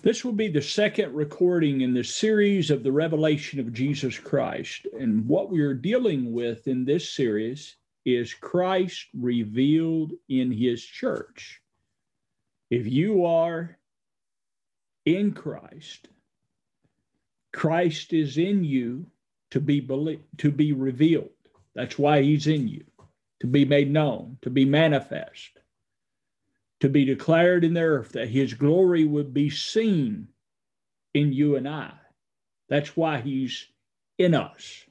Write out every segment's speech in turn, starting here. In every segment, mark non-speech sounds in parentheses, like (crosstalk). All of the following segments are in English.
This will be the second recording in the series of the revelation of Jesus Christ. And what we are dealing with in this series is Christ revealed in his church. If you are in Christ, Christ is in you to be believed, to be revealed. That's why he's in you, to be made known, to be manifest to be declared in the earth, that his glory would be seen in you and I. That's why he's in us.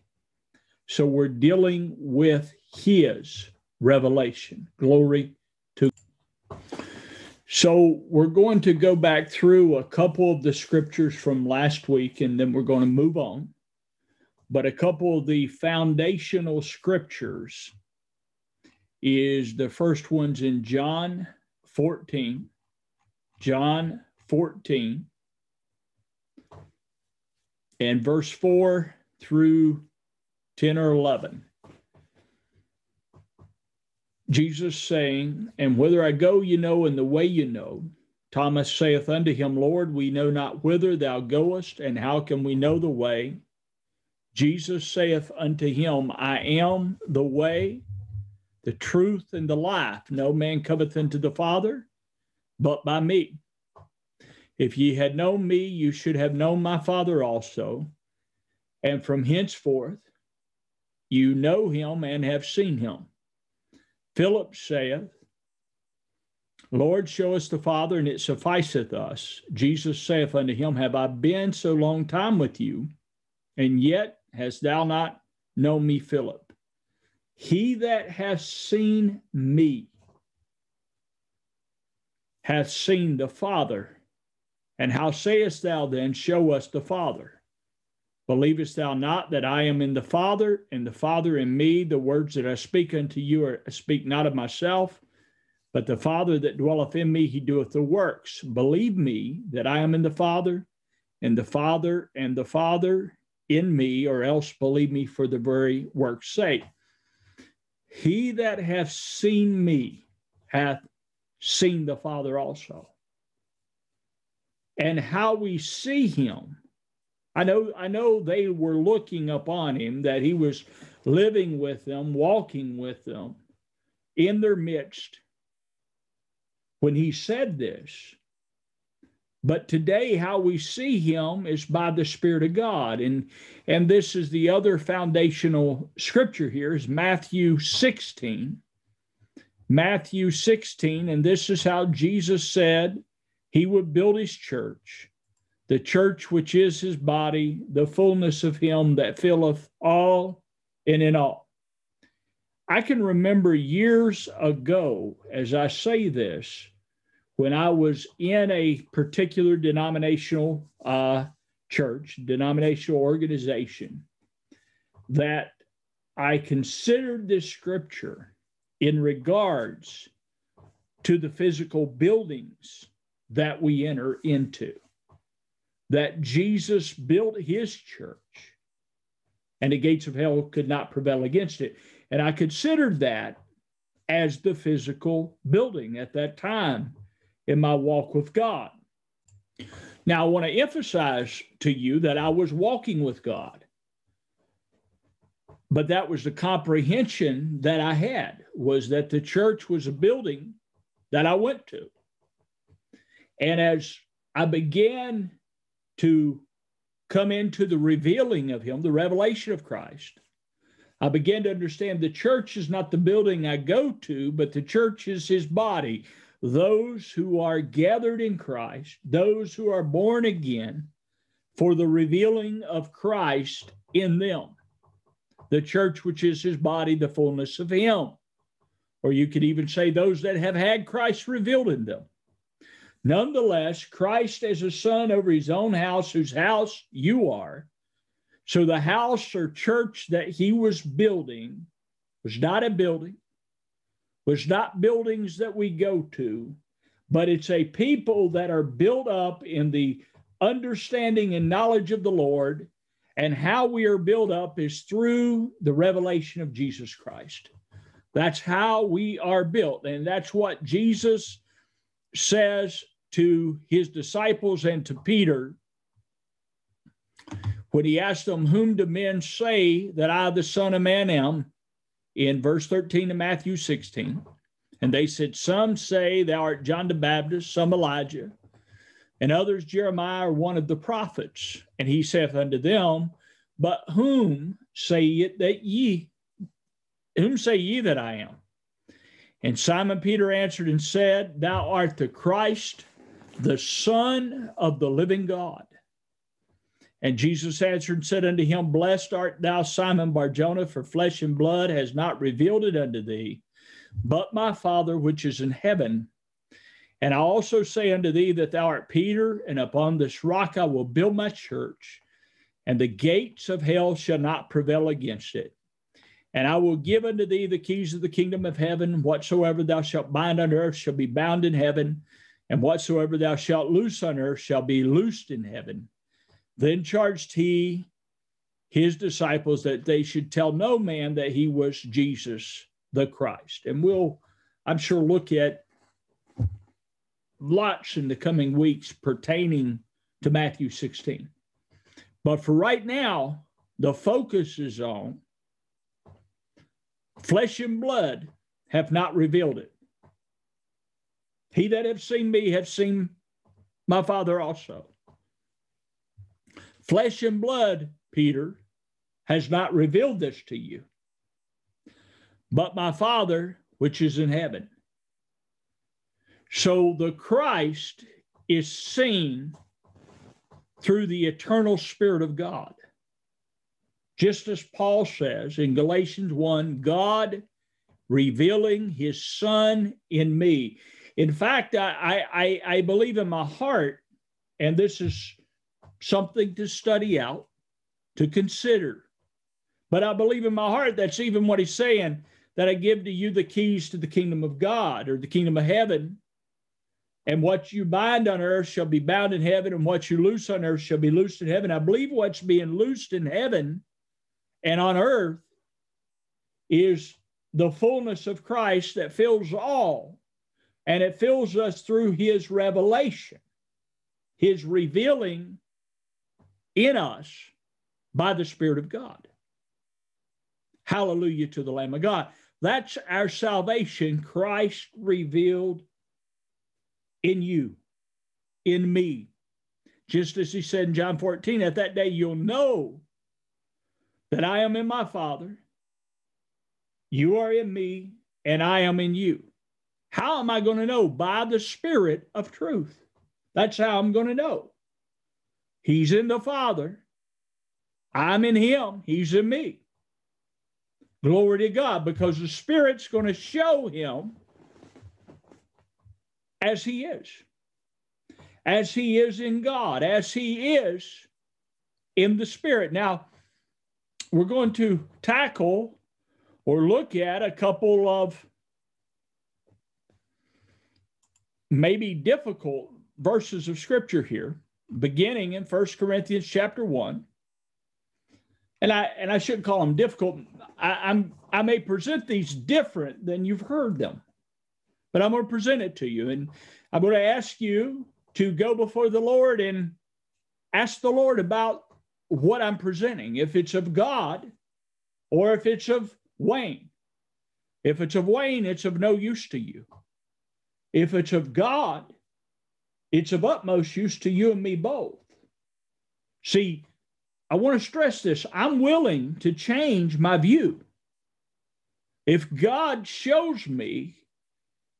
So we're dealing with his revelation. Glory to. So we're going to go back through a couple of the scriptures from last week and then we're going to move on. But a couple of the foundational scriptures is the first one's in John 14, John 14, and verse 4 through 10 or 11. Jesus saying, And whither I go, you know, and the way you know. Thomas saith unto him, Lord, we know not whither thou goest, and how can we know the way? Jesus saith unto him, I am the way, the truth, and the life. No man cometh unto the Father but by me. If ye had known me, you should have known my Father also. And from henceforth you know him and have seen him. Philip saith, Lord, show us the Father, and it sufficeth us. Jesus saith unto him, Have I been so long time with you, and yet hast thou not known me, Philip? He that hath seen me hath seen the Father. And how sayest thou then, Show us the Father? Believest thou not that I am in the Father, and the Father in me? The words that I speak unto you are, speak not of myself, but the Father that dwelleth in me, he doeth the works. Believe me that I am in the Father, and the Father and the Father in me, or else believe me for the very work's sake. He that hath seen me hath seen the Father also. And how we see him. I know, I know they were looking upon him, that he was living with them, walking with them in their midst when he said this. But today, how we see him is by the Spirit of God. And, and this is the other foundational scripture here is Matthew 16. Matthew 16, and this is how Jesus said he would build his church, the church which is his body, the fullness of him that filleth all and in all. I can remember years ago, as I say this, when I was in a particular denominational uh, church, denominational organization, that I considered this scripture in regards to the physical buildings that we enter into. That Jesus built his church and the gates of hell could not prevail against it. And I considered that as the physical building at that time in my walk with God. Now, I want to emphasize to you that I was walking with God but that was the comprehension that I had was that the church was a building that I went to. And as I began to come into the revealing of him, the revelation of Christ, I began to understand the church is not the building I go to, but the church is his body. Those who are gathered in Christ, those who are born again for the revealing of Christ in them the church, which is his body, the fullness of him. Or you could even say those that have had Christ revealed in them. Nonetheless, Christ as a son over his own house, whose house you are. So the house or church that he was building was not a building, was not buildings that we go to, but it's a people that are built up in the understanding and knowledge of the Lord and how we are built up is through the revelation of Jesus Christ. That's how we are built. And that's what Jesus says to his disciples and to Peter when he asked them, Whom do men say that I, the Son of Man, am? In verse 13 of Matthew 16. And they said, Some say thou art John the Baptist, some Elijah, and others Jeremiah or one of the prophets. And he saith unto them, But whom say ye that ye, whom say ye that I am? And Simon Peter answered and said, Thou art the Christ, the Son of the living God. And Jesus answered and said unto him, Blessed art thou, Simon Barjona, for flesh and blood has not revealed it unto thee, but my Father which is in heaven. And I also say unto thee that thou art Peter, and upon this rock I will build my church, and the gates of hell shall not prevail against it. And I will give unto thee the keys of the kingdom of heaven. Whatsoever thou shalt bind on earth shall be bound in heaven, and whatsoever thou shalt loose on earth shall be loosed in heaven. Then charged he his disciples that they should tell no man that he was Jesus the Christ. And we'll, I'm sure, look at lots in the coming weeks pertaining to Matthew 16. But for right now, the focus is on flesh and blood have not revealed it. He that have seen me have seen my Father also. Flesh and blood, Peter, has not revealed this to you, but my Father, which is in heaven. So the Christ is seen through the eternal Spirit of God. Just as Paul says in Galatians 1 God revealing his Son in me. In fact, I, I, I believe in my heart, and this is something to study out, to consider. But I believe in my heart that's even what he's saying that I give to you the keys to the kingdom of God or the kingdom of heaven. And what you bind on earth shall be bound in heaven, and what you loose on earth shall be loosed in heaven. I believe what's being loosed in heaven and on earth is the fullness of Christ that fills all. And it fills us through his revelation, his revealing in us by the Spirit of God. Hallelujah to the Lamb of God. That's our salvation, Christ revealed in you, in me. Just as he said in John 14, at that day you'll know that I am in my Father, you are in me, and I am in you. How am I going to know? By the Spirit of truth. That's how I'm going to know. He's in the Father. I'm in Him. He's in me. Glory to God, because the Spirit's going to show Him as He is, as He is in God, as He is in the Spirit. Now, we're going to tackle or look at a couple of maybe difficult verses of Scripture here beginning in First Corinthians chapter 1. And I and I shouldn't call them difficult. I, I'm I may present these different than you've heard them, but I'm going to present it to you. And I'm going to ask you to go before the Lord and ask the Lord about what I'm presenting, if it's of God or if it's of Wayne. If it's of Wayne, it's of no use to you. If it's of God, it's of utmost use to you and me both. See, I want to stress this I'm willing to change my view. If God shows me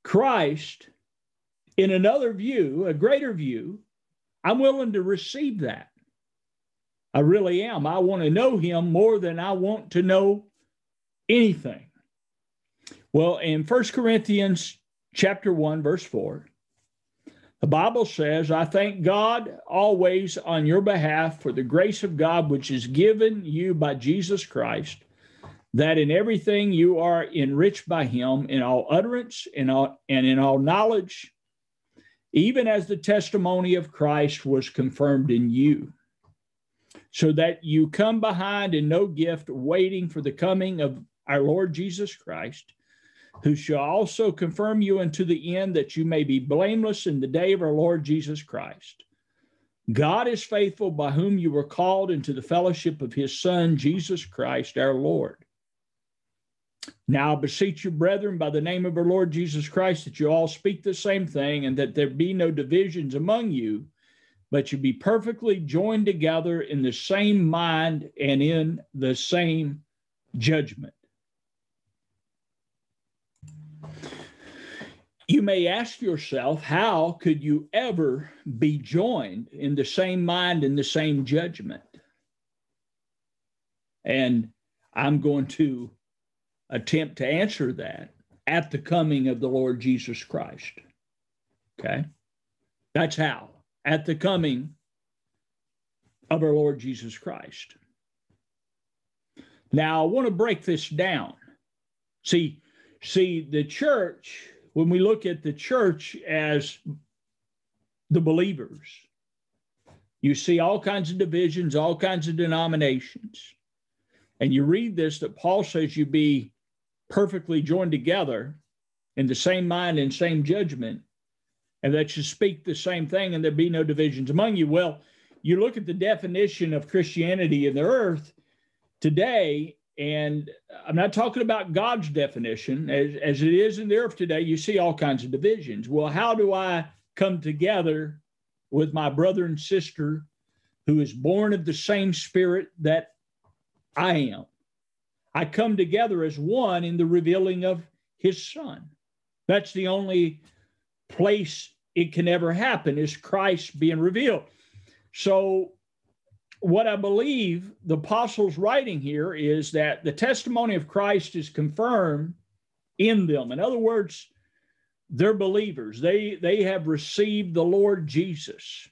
Christ in another view, a greater view, I'm willing to receive that. I really am. I want to know him more than I want to know anything. Well, in First Corinthians chapter 1 verse 4, the Bible says, I thank God always on your behalf for the grace of God which is given you by Jesus Christ, that in everything you are enriched by him in all utterance in all, and in all knowledge, even as the testimony of Christ was confirmed in you, so that you come behind in no gift, waiting for the coming of our Lord Jesus Christ who shall also confirm you unto the end that you may be blameless in the day of our Lord Jesus Christ. God is faithful, by whom you were called into the fellowship of his Son, Jesus Christ our Lord. Now I beseech you, brethren, by the name of our Lord Jesus Christ, that you all speak the same thing, and that there be no divisions among you, but you be perfectly joined together in the same mind and in the same judgment. You may ask yourself, how could you ever be joined in the same mind and the same judgment? And I'm going to attempt to answer that at the coming of the Lord Jesus Christ. Okay? That's how, at the coming of our Lord Jesus Christ. Now, I want to break this down. See, see, the church when we look at the church as the believers, you see all kinds of divisions, all kinds of denominations. And you read this that Paul says you be perfectly joined together in the same mind and same judgment, and that you speak the same thing and there be no divisions among you. Well, you look at the definition of Christianity in the earth today, and I'm not talking about God's definition. As, as it is in the earth today, you see all kinds of divisions. Well, how do I come together with my brother and sister who is born of the same spirit that I am? I come together as one in the revealing of his son. That's the only place it can ever happen is Christ being revealed. So what I believe the apostles writing here is that the testimony of Christ is confirmed in them. In other words, they're believers. They they have received the Lord Jesus,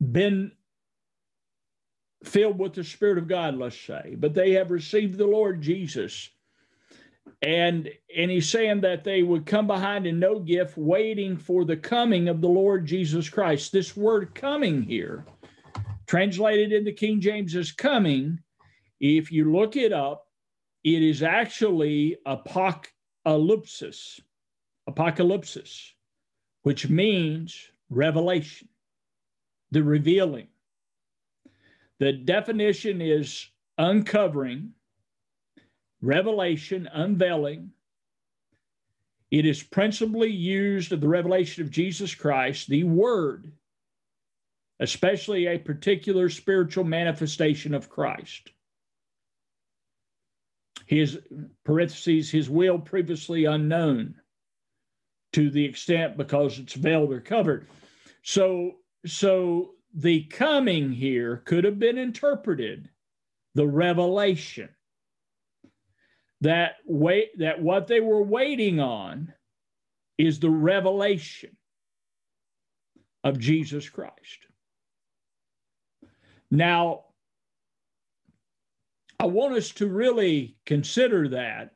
been filled with the Spirit of God, let's say, but they have received the Lord Jesus. And and he's saying that they would come behind in no gift, waiting for the coming of the Lord Jesus Christ. This word coming here translated into King James as coming, if you look it up, it is actually apocalypsis, apocalypsis, which means revelation, the revealing. The definition is uncovering, revelation, unveiling. It is principally used of the revelation of Jesus Christ, the Word, especially a particular spiritual manifestation of Christ. His parentheses, his will previously unknown to the extent because it's veiled or covered. So, so the coming here could have been interpreted the revelation that wait that what they were waiting on is the revelation of Jesus Christ. Now, I want us to really consider that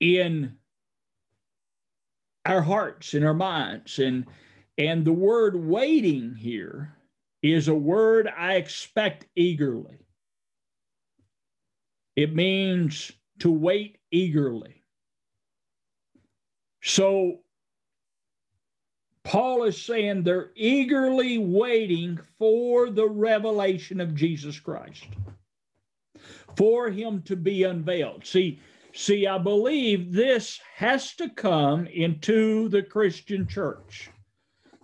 in our hearts, in our minds. And, and the word waiting here is a word I expect eagerly. It means to wait eagerly. So Paul is saying they're eagerly waiting for the revelation of Jesus Christ, for him to be unveiled. See, see, I believe this has to come into the Christian church.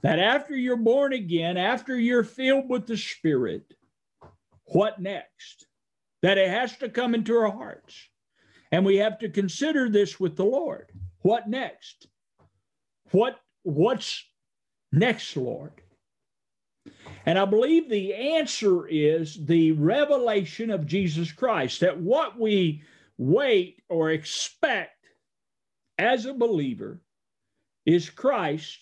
That after you're born again, after you're filled with the Spirit, what next? That it has to come into our hearts. And we have to consider this with the Lord. What next? What what's next, Lord? And I believe the answer is the revelation of Jesus Christ, that what we wait or expect as a believer is Christ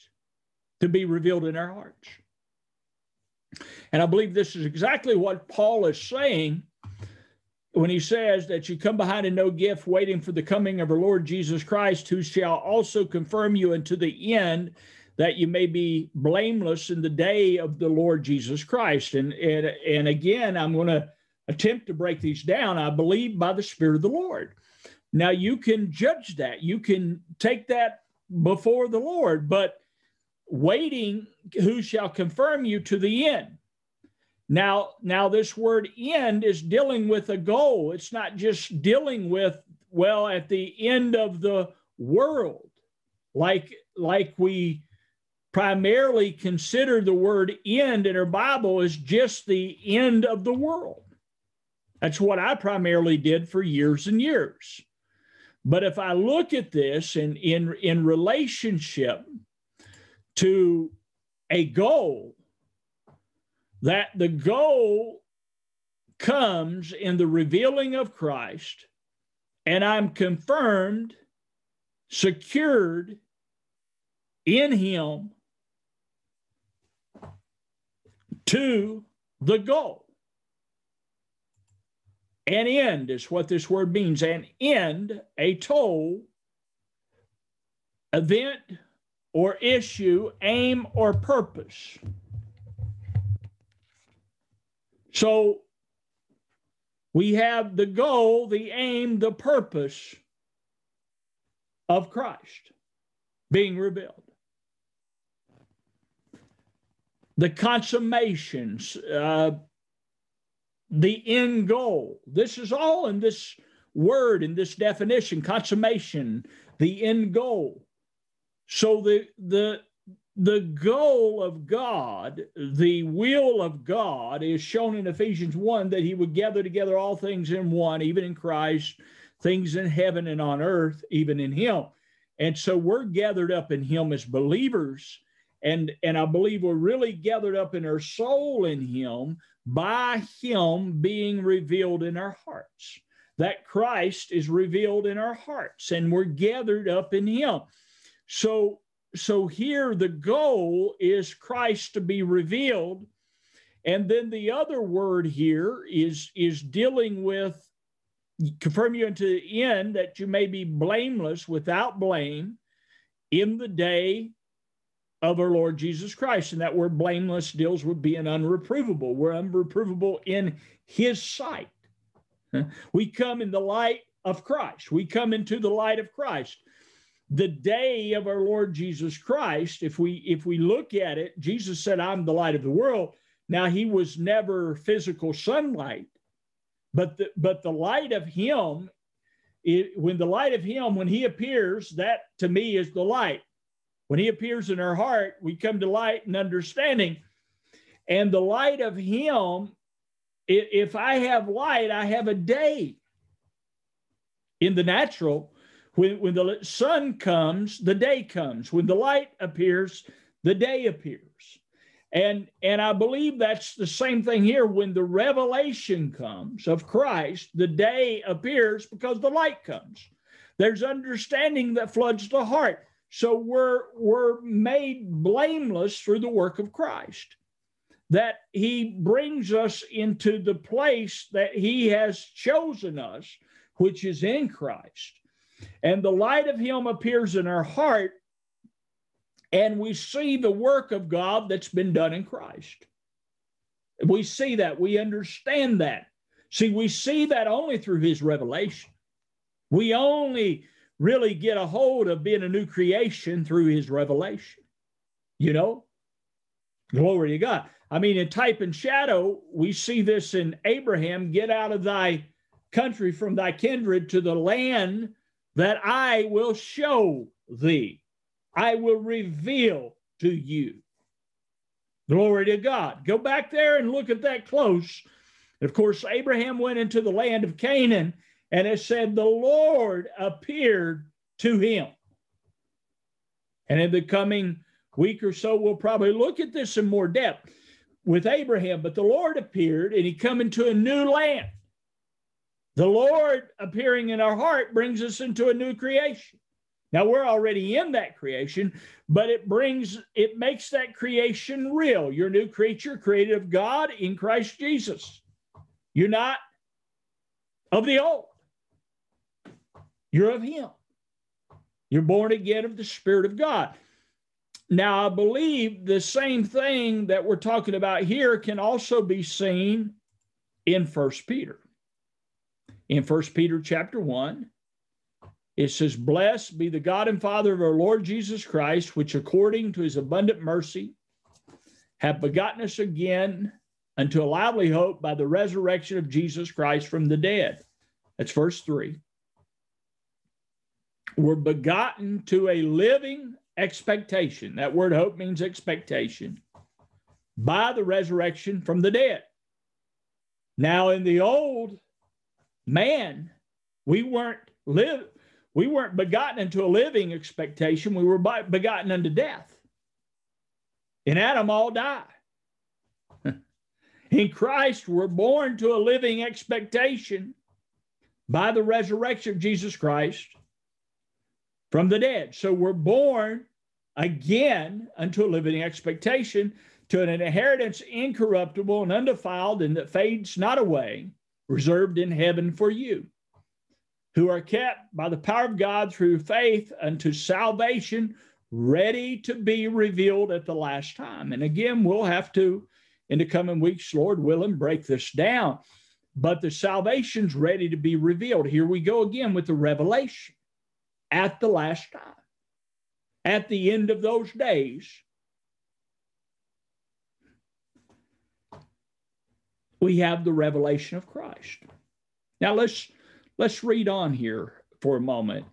to be revealed in our hearts. And I believe this is exactly what Paul is saying when he says that you come behind in no gift, waiting for the coming of our Lord Jesus Christ, who shall also confirm you unto the end, that you may be blameless in the day of the Lord Jesus Christ. And and, and again, I'm going to attempt to break these down, I believe by the Spirit of the Lord. Now you can judge that. You can take that before the Lord, but waiting, who shall confirm you to the end? Now, now this word end is dealing with a goal. It's not just dealing with, well, at the end of the world, like, like we primarily consider the word end in our Bible as just the end of the world. That's what I primarily did for years and years. But if I look at this in, in, in relationship to a goal, that the goal comes in the revealing of Christ, and I'm confirmed, secured in Him to the goal. An end is what this word means. An end, a toll, event or issue, aim or purpose. So we have the goal, the aim, the purpose of Christ being revealed. The consummations, uh, the end goal. This is all in this word, in this definition consummation, the end goal. So the, the, the goal of God, the will of God, is shown in Ephesians 1 that he would gather together all things in one, even in Christ, things in heaven and on earth, even in him. And so we're gathered up in him as believers. And, and I believe we're really gathered up in our soul in him by him being revealed in our hearts. That Christ is revealed in our hearts and we're gathered up in him. So so here the goal is Christ to be revealed. And then the other word here is, is dealing with confirm you unto the end that you may be blameless without blame in the day of our Lord Jesus Christ. And that word blameless deals with being unreprovable. We're unreprovable in his sight. (laughs) We come in the light of Christ. We come into the light of Christ the day of our Lord Jesus Christ, if we if we look at it, Jesus said, "I'm the light of the world." Now he was never physical sunlight, but the but the light of him, it, when the light of him, when he appears, that to me is the light. When he appears in our heart, we come to light and understanding. And the light of him, if I have light, I have a day. In the natural, when, when the sun comes, the day comes. When the light appears, the day appears. And, and I believe that's the same thing here. When the revelation comes of Christ, the day appears because the light comes. There's understanding that floods the heart. So we're, we're made blameless through the work of Christ. That he brings us into the place that he has chosen us, which is in Christ and the light of Him appears in our heart, and we see the work of God that's been done in Christ. We see that, we understand that. See, we see that only through His revelation. We only really get a hold of being a new creation through His revelation. You know? Glory to God. I mean, in type and shadow, we see this in Abraham get out of thy country from thy kindred to the land that I will show thee. I will reveal to you. Glory to God. Go back there and look at that close. Of course, Abraham went into the land of Canaan, and it said the Lord appeared to him. And in the coming week or so, we'll probably look at this in more depth with Abraham. But the Lord appeared, and he come into a new land. The Lord appearing in our heart brings us into a new creation. Now we're already in that creation, but it brings, it makes that creation real. You're a new creature created of God in Christ Jesus. You're not of the old, you're of Him. You're born again of the Spirit of God. Now, I believe the same thing that we're talking about here can also be seen in First Peter. In First Peter chapter 1, it says, Blessed be the God and Father of our Lord Jesus Christ, which according to his abundant mercy have begotten us again unto a lively hope by the resurrection of Jesus Christ from the dead. That's verse 3. We're begotten to a living expectation. That word hope means expectation by the resurrection from the dead. Now, in the old man, we weren't live, we weren't begotten into a living expectation. We were begotten unto death. In Adam, all die. (laughs) In Christ, we're born to a living expectation by the resurrection of Jesus Christ from the dead. So we're born again unto a living expectation to an inheritance incorruptible and undefiled and that fades not away, reserved in heaven for you, who are kept by the power of God through faith unto salvation, ready to be revealed at the last time. And again, we'll have to, in the coming weeks, Lord willing, break this down. But the salvation's ready to be revealed. Here we go again with the revelation at the last time. At the end of those days, we have the revelation of Christ. Now let's let's read on here for a moment.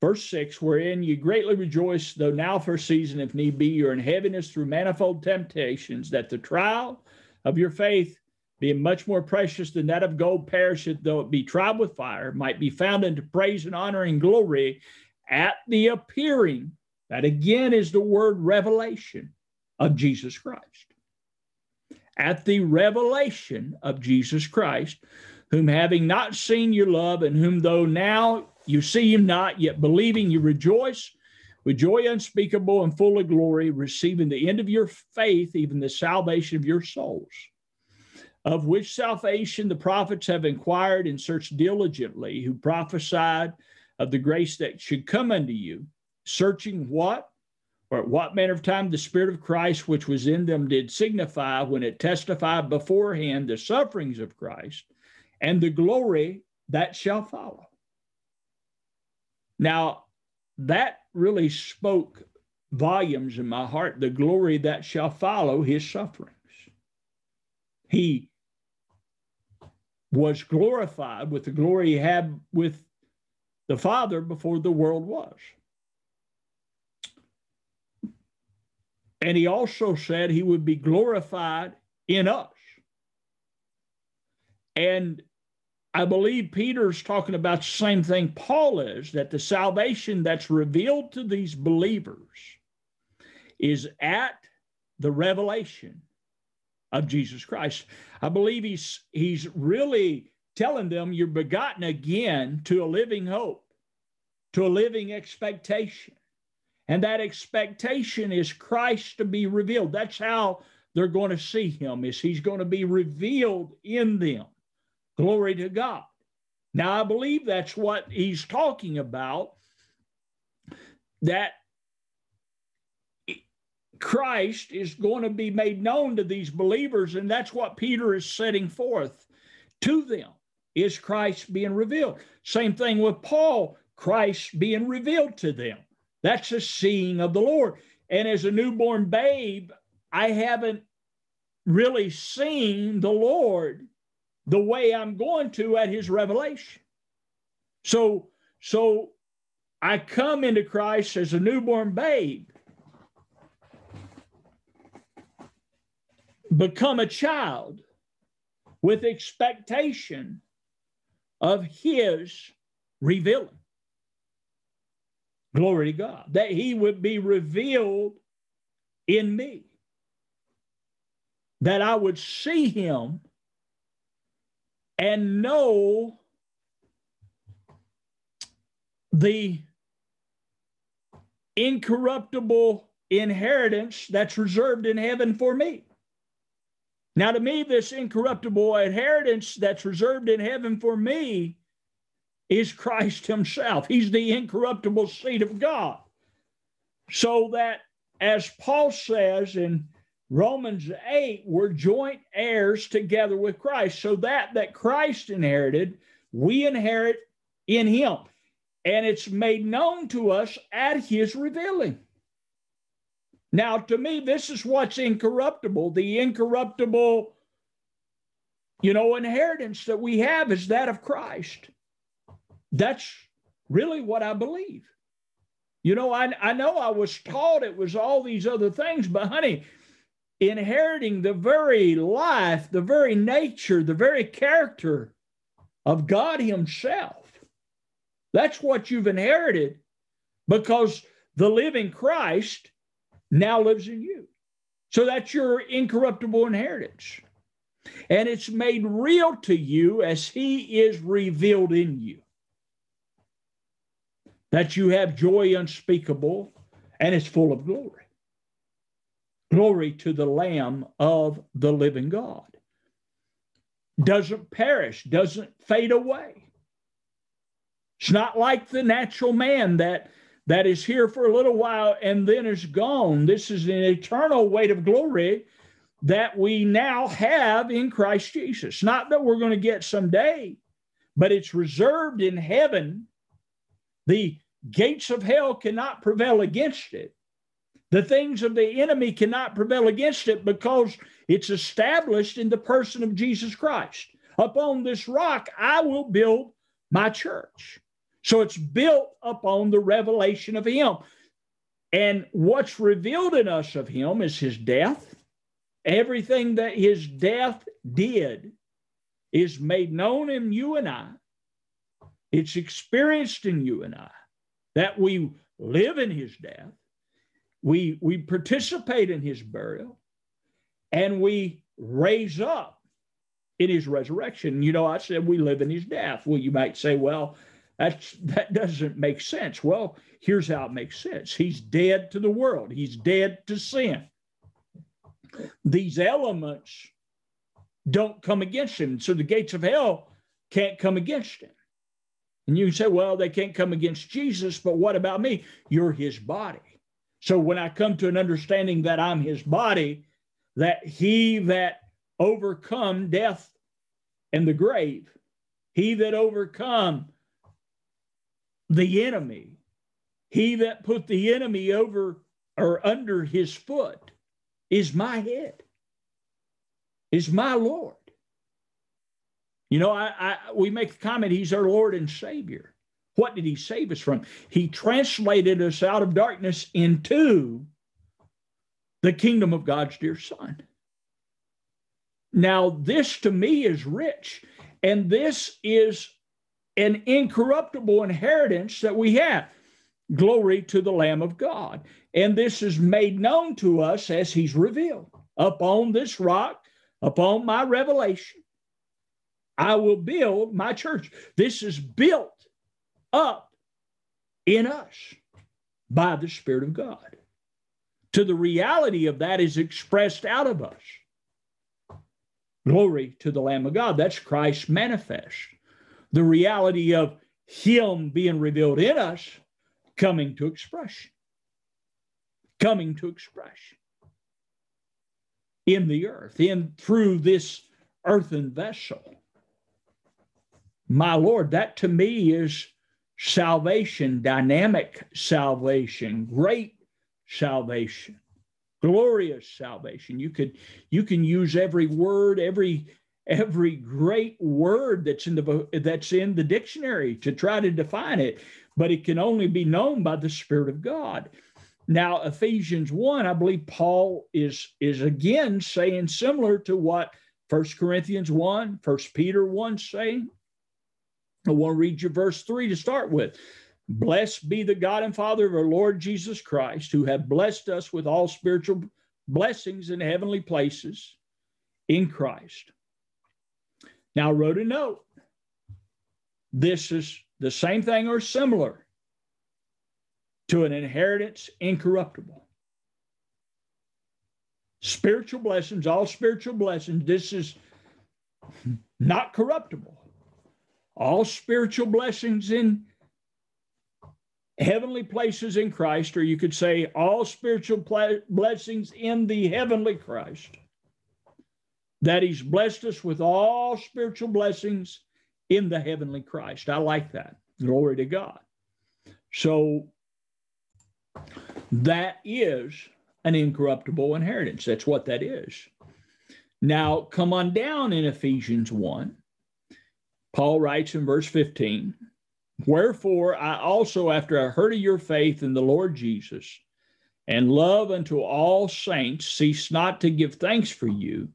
Verse 6, wherein you greatly rejoice, though now for a season, if need be, you're in heaviness through manifold temptations, that the trial of your faith, being much more precious than that of gold, perisheth, though it be tried with fire, might be found unto praise and honor and glory at the appearing. That again is the word revelation of Jesus Christ at the revelation of Jesus Christ, whom having not seen you love, and whom though now you see him not, yet believing you rejoice with joy unspeakable and full of glory, receiving the end of your faith, even the salvation of your souls. Of which salvation the prophets have inquired and searched diligently, who prophesied of the grace that should come unto you, searching what? or at what manner of time the Spirit of Christ which was in them did signify when it testified beforehand the sufferings of Christ and the glory that shall follow. Now, that really spoke volumes in my heart the glory that shall follow his sufferings. He was glorified with the glory he had with the Father before the world was. And he also said he would be glorified in us. And I believe Peter's talking about the same thing Paul is that the salvation that's revealed to these believers is at the revelation of Jesus Christ. I believe he's he's really telling them you're begotten again to a living hope, to a living expectation. And that expectation is Christ to be revealed. That's how they're going to see him, is he's going to be revealed in them. Glory to God. Now, I believe that's what he's talking about, that Christ is going to be made known to these believers, and that's what Peter is setting forth to them, is Christ being revealed. Same thing with Paul, Christ being revealed to them. That's a seeing of the Lord. And as a newborn babe, I haven't really seen the Lord the way I'm going to at his revelation. So, so I come into Christ as a newborn babe, become a child with expectation of his revealing. Glory to God. That he would be revealed in me. That I would see him and know the incorruptible inheritance that's reserved in heaven for me. Now, to me, this incorruptible inheritance that's reserved in heaven for me is Christ Himself. He's the incorruptible seed of God. So that, as Paul says in Romans 8, we're joint heirs together with Christ. So that that Christ inherited, we inherit in him. And it's made known to us at his revealing. Now, to me, this is what's incorruptible. The incorruptible, you know, inheritance that we have is that of Christ. That's really what I believe. You know, I, I know I was taught it was all these other things, but honey, inheriting the very life, the very nature, the very character of God Himself. That's what you've inherited because the living Christ now lives in you. So that's your incorruptible inheritance. And it's made real to you as He is revealed in you. That you have joy unspeakable and it's full of glory. Glory to the Lamb of the living God. Doesn't perish, doesn't fade away. It's not like the natural man that, that is here for a little while and then is gone. This is an eternal weight of glory that we now have in Christ Jesus. Not that we're going to get someday, but it's reserved in heaven. The gates of hell cannot prevail against it. The things of the enemy cannot prevail against it because it's established in the person of Jesus Christ. Upon this rock, I will build my church. So it's built upon the revelation of Him. And what's revealed in us of Him is His death. Everything that His death did is made known in you and I. It's experienced in you and I that we live in His death we we participate in his burial and we raise up in his resurrection you know i said we live in his death well you might say well that's that doesn't make sense. Well here's how it makes sense. He's dead to the world. He's dead to sin. These elements don't come against him. So the gates of hell can't come against him. And you say well they can't come against jesus but what about me? You're his body. So when I come to an understanding that I'm his body, that he that overcome death and the grave, he that overcome the enemy, he that put the enemy over or under his foot is my head, is my Lord. You know, I, I we make the comment, he's our Lord and Savior. What did he save us from? He translated us out of darkness into the kingdom of God's dear Son. Now, this to me is rich, and this is an incorruptible inheritance that we have. Glory to the Lamb of God. And this is made known to us as He's revealed. Upon this rock, upon my revelation, I will build my church. This is built up in us by the Spirit of God. To the reality of that is expressed out of us. Glory to the Lamb of God. That's Christ manifest. The reality of Him being revealed in us coming to expression. Coming to expression in the earth, in through this earthen vessel. My Lord, that to me is salvation, dynamic salvation, great salvation, glorious salvation. You could you can use every word, every every great word that's in the that's in the dictionary to try to define it, but it can only be known by the Spirit of God. Now, Ephesians 1, I believe Paul is is again saying similar to what First Corinthians 1, First Peter 1 saying. I want to read you verse 3 to start with. Blessed be the God and Father of our Lord Jesus Christ, who have blessed us with all spiritual blessings in heavenly places in Christ. Now, wrote a note. This is the same thing or similar to an inheritance incorruptible. Spiritual blessings, all spiritual blessings, this is not corruptible all spiritual blessings in heavenly places in Christ, or you could say all spiritual blessings in the heavenly Christ. That He's blessed us with all spiritual blessings in the heavenly Christ. I like that. Glory to God. So that is an incorruptible inheritance. That's what that is. Now, come on down in Ephesians 1. Paul writes in verse 15 Wherefore, I also, after I heard of your faith in the Lord Jesus and love unto all saints, cease not to give thanks for you,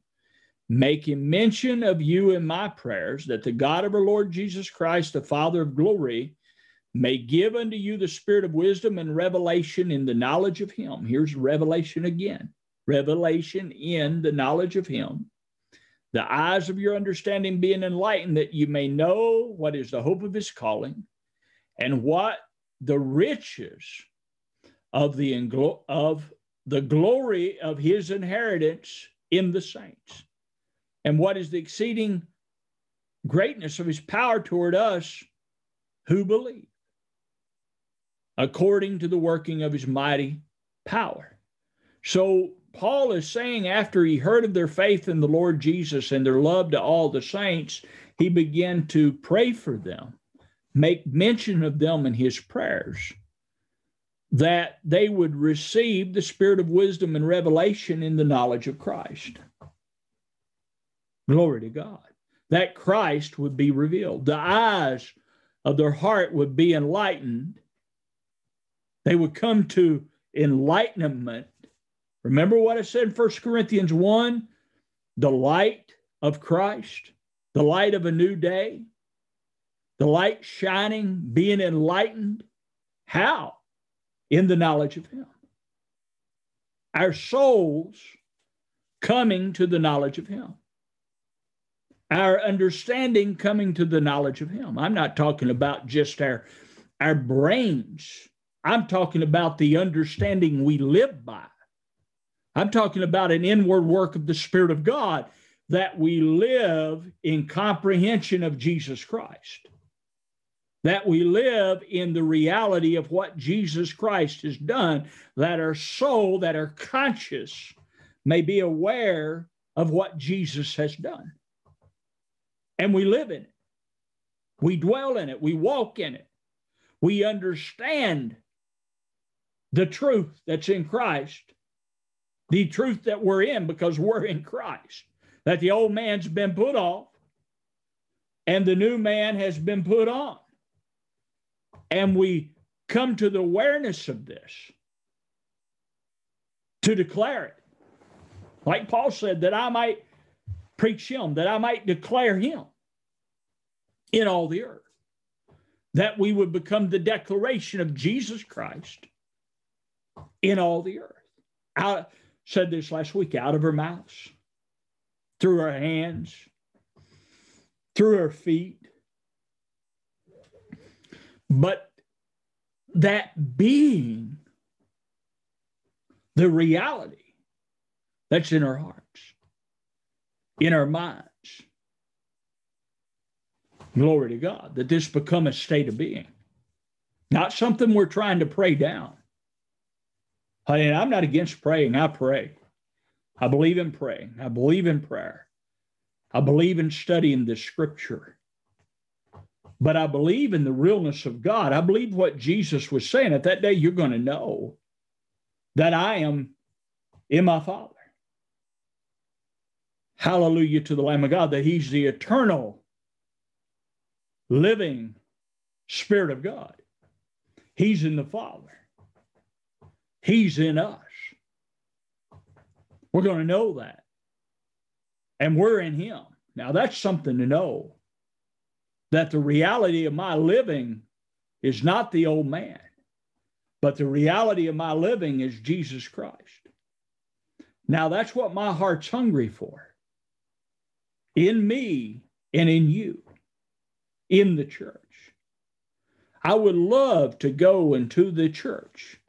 making mention of you in my prayers, that the God of our Lord Jesus Christ, the Father of glory, may give unto you the spirit of wisdom and revelation in the knowledge of him. Here's revelation again revelation in the knowledge of him. The eyes of your understanding being enlightened, that you may know what is the hope of his calling and what the riches of the, of the glory of his inheritance in the saints, and what is the exceeding greatness of his power toward us who believe according to the working of his mighty power. So Paul is saying after he heard of their faith in the Lord Jesus and their love to all the saints, he began to pray for them, make mention of them in his prayers, that they would receive the spirit of wisdom and revelation in the knowledge of Christ. Glory to God. That Christ would be revealed. The eyes of their heart would be enlightened they would come to enlightenment. Remember what I said in 1 Corinthians 1 the light of Christ, the light of a new day, the light shining, being enlightened. How? In the knowledge of Him. Our souls coming to the knowledge of Him. Our understanding coming to the knowledge of Him. I'm not talking about just our, our brains I'm talking about the understanding we live by. I'm talking about an inward work of the Spirit of God that we live in comprehension of Jesus Christ, that we live in the reality of what Jesus Christ has done, that our soul, that our conscious may be aware of what Jesus has done. And we live in it, we dwell in it, we walk in it, we understand the truth that's in Christ, the truth that we're in because we're in Christ, that the old man's been put off and the new man has been put on. And we come to the awareness of this to declare it. Like Paul said, that I might preach him, that I might declare him in all the earth, that we would become the declaration of Jesus Christ in all the earth. I said this last week, out of her mouths, through her hands, through her feet. But that being the reality that's in our hearts, in our minds. Glory to God, that this become a state of being, not something we're trying to pray down and I'm not against praying. I pray. I believe in praying. I believe in prayer. I believe in studying the scripture. But I believe in the realness of God. I believe what Jesus was saying. At that day, you're going to know that I am in my Father. Hallelujah to the Lamb of God, that He's the eternal, living Spirit of God. He's in the Father. He's in us. We're going to know that. And we're in Him. Now, that's something to know that the reality of my living is not the old man, but the reality of my living is Jesus Christ. Now, that's what my heart's hungry for in me and in you, in the church. I would love to go into the church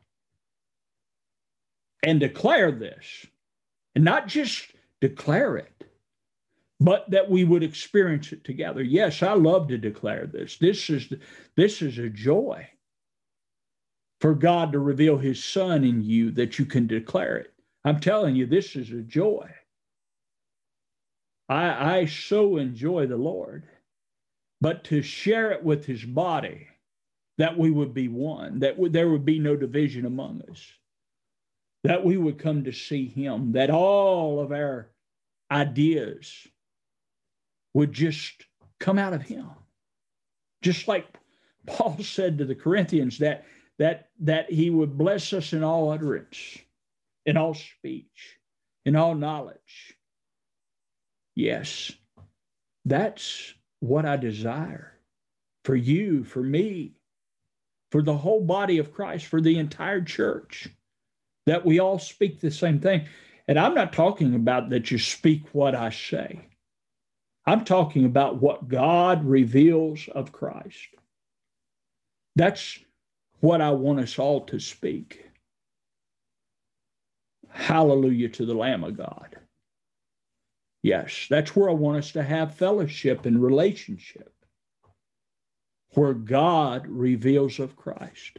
and declare this, and not just declare it, but that we would experience it together. Yes, I love to declare this. This is this is a joy. for God to reveal his son in you that you can declare it. I'm telling you, this is a joy. I, I so enjoy the Lord, but to share it with his body, that we would be one, that there would be no division among us, that we would come to see him, that all of our ideas would just come out of him. Just like Paul (laughs) said to the Corinthians that that that he would bless us in all utterance, in all speech, in all knowledge. Yes, that's what I desire for you, for me, for the whole body of Christ, for the entire church, that we all speak the same thing. And I'm not talking about that you speak what I say. I'm talking about what God reveals of Christ. That's what I want us all to speak. Hallelujah to the Lamb of God. Yes, that's where I want us to have fellowship and relationship, where God reveals of Christ.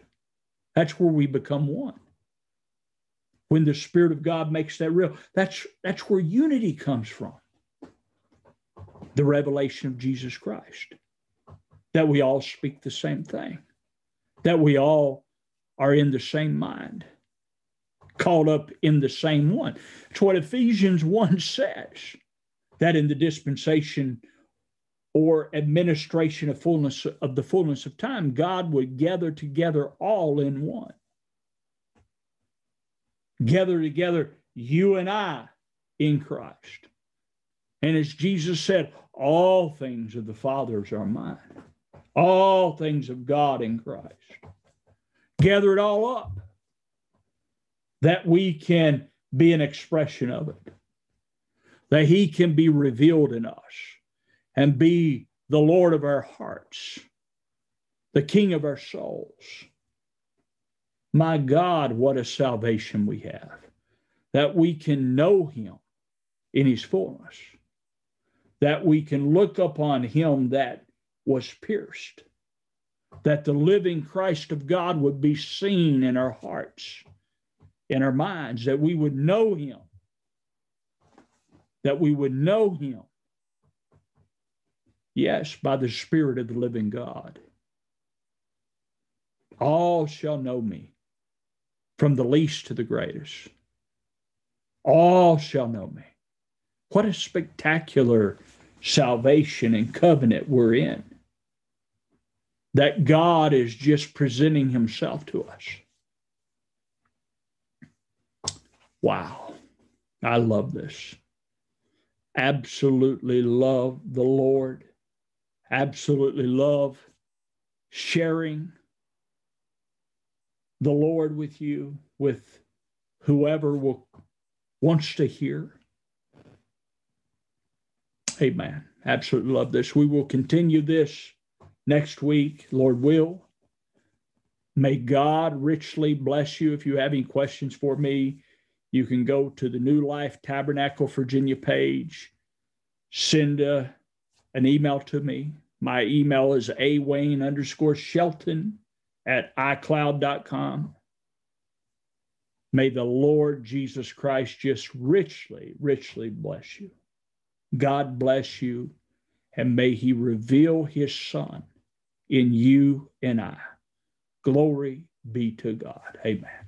That's where we become one. When the Spirit of God makes that real, that's, that's where unity comes from the revelation of Jesus Christ, that we all speak the same thing that we all are in the same mind, caught up in the same one. It's what Ephesians 1 says that in the dispensation or administration of fullness of the fullness of time, God would gather together all in one. Gather together you and I in Christ. And as Jesus said, all things of the Father's are mine all things of God in Christ. Gather it all up that we can be an expression of it, that He can be revealed in us and be the Lord of our hearts, the King of our souls. My God, what a salvation we have, that we can know Him in His fullness, that we can look upon Him that was pierced, that the living Christ of God would be seen in our hearts, in our minds, that we would know him, that we would know him. Yes, by the Spirit of the living God. All shall know me, from the least to the greatest. All shall know me. What a spectacular salvation and covenant we're in that God is just presenting himself to us. Wow. I love this. Absolutely love the Lord. Absolutely love sharing the Lord with you, with whoever will, wants to hear. Amen. Absolutely love this. We will continue this next week, Lord will. May God richly bless you. If you have any questions for me, you can go to the New Life Tabernacle Virginia page, send a, an email to me. My email is awayne underscore shelton at icloud.com. May the Lord Jesus Christ just richly, richly bless you. God bless you, and may he reveal his Son in you and I. Glory be to God. Amen.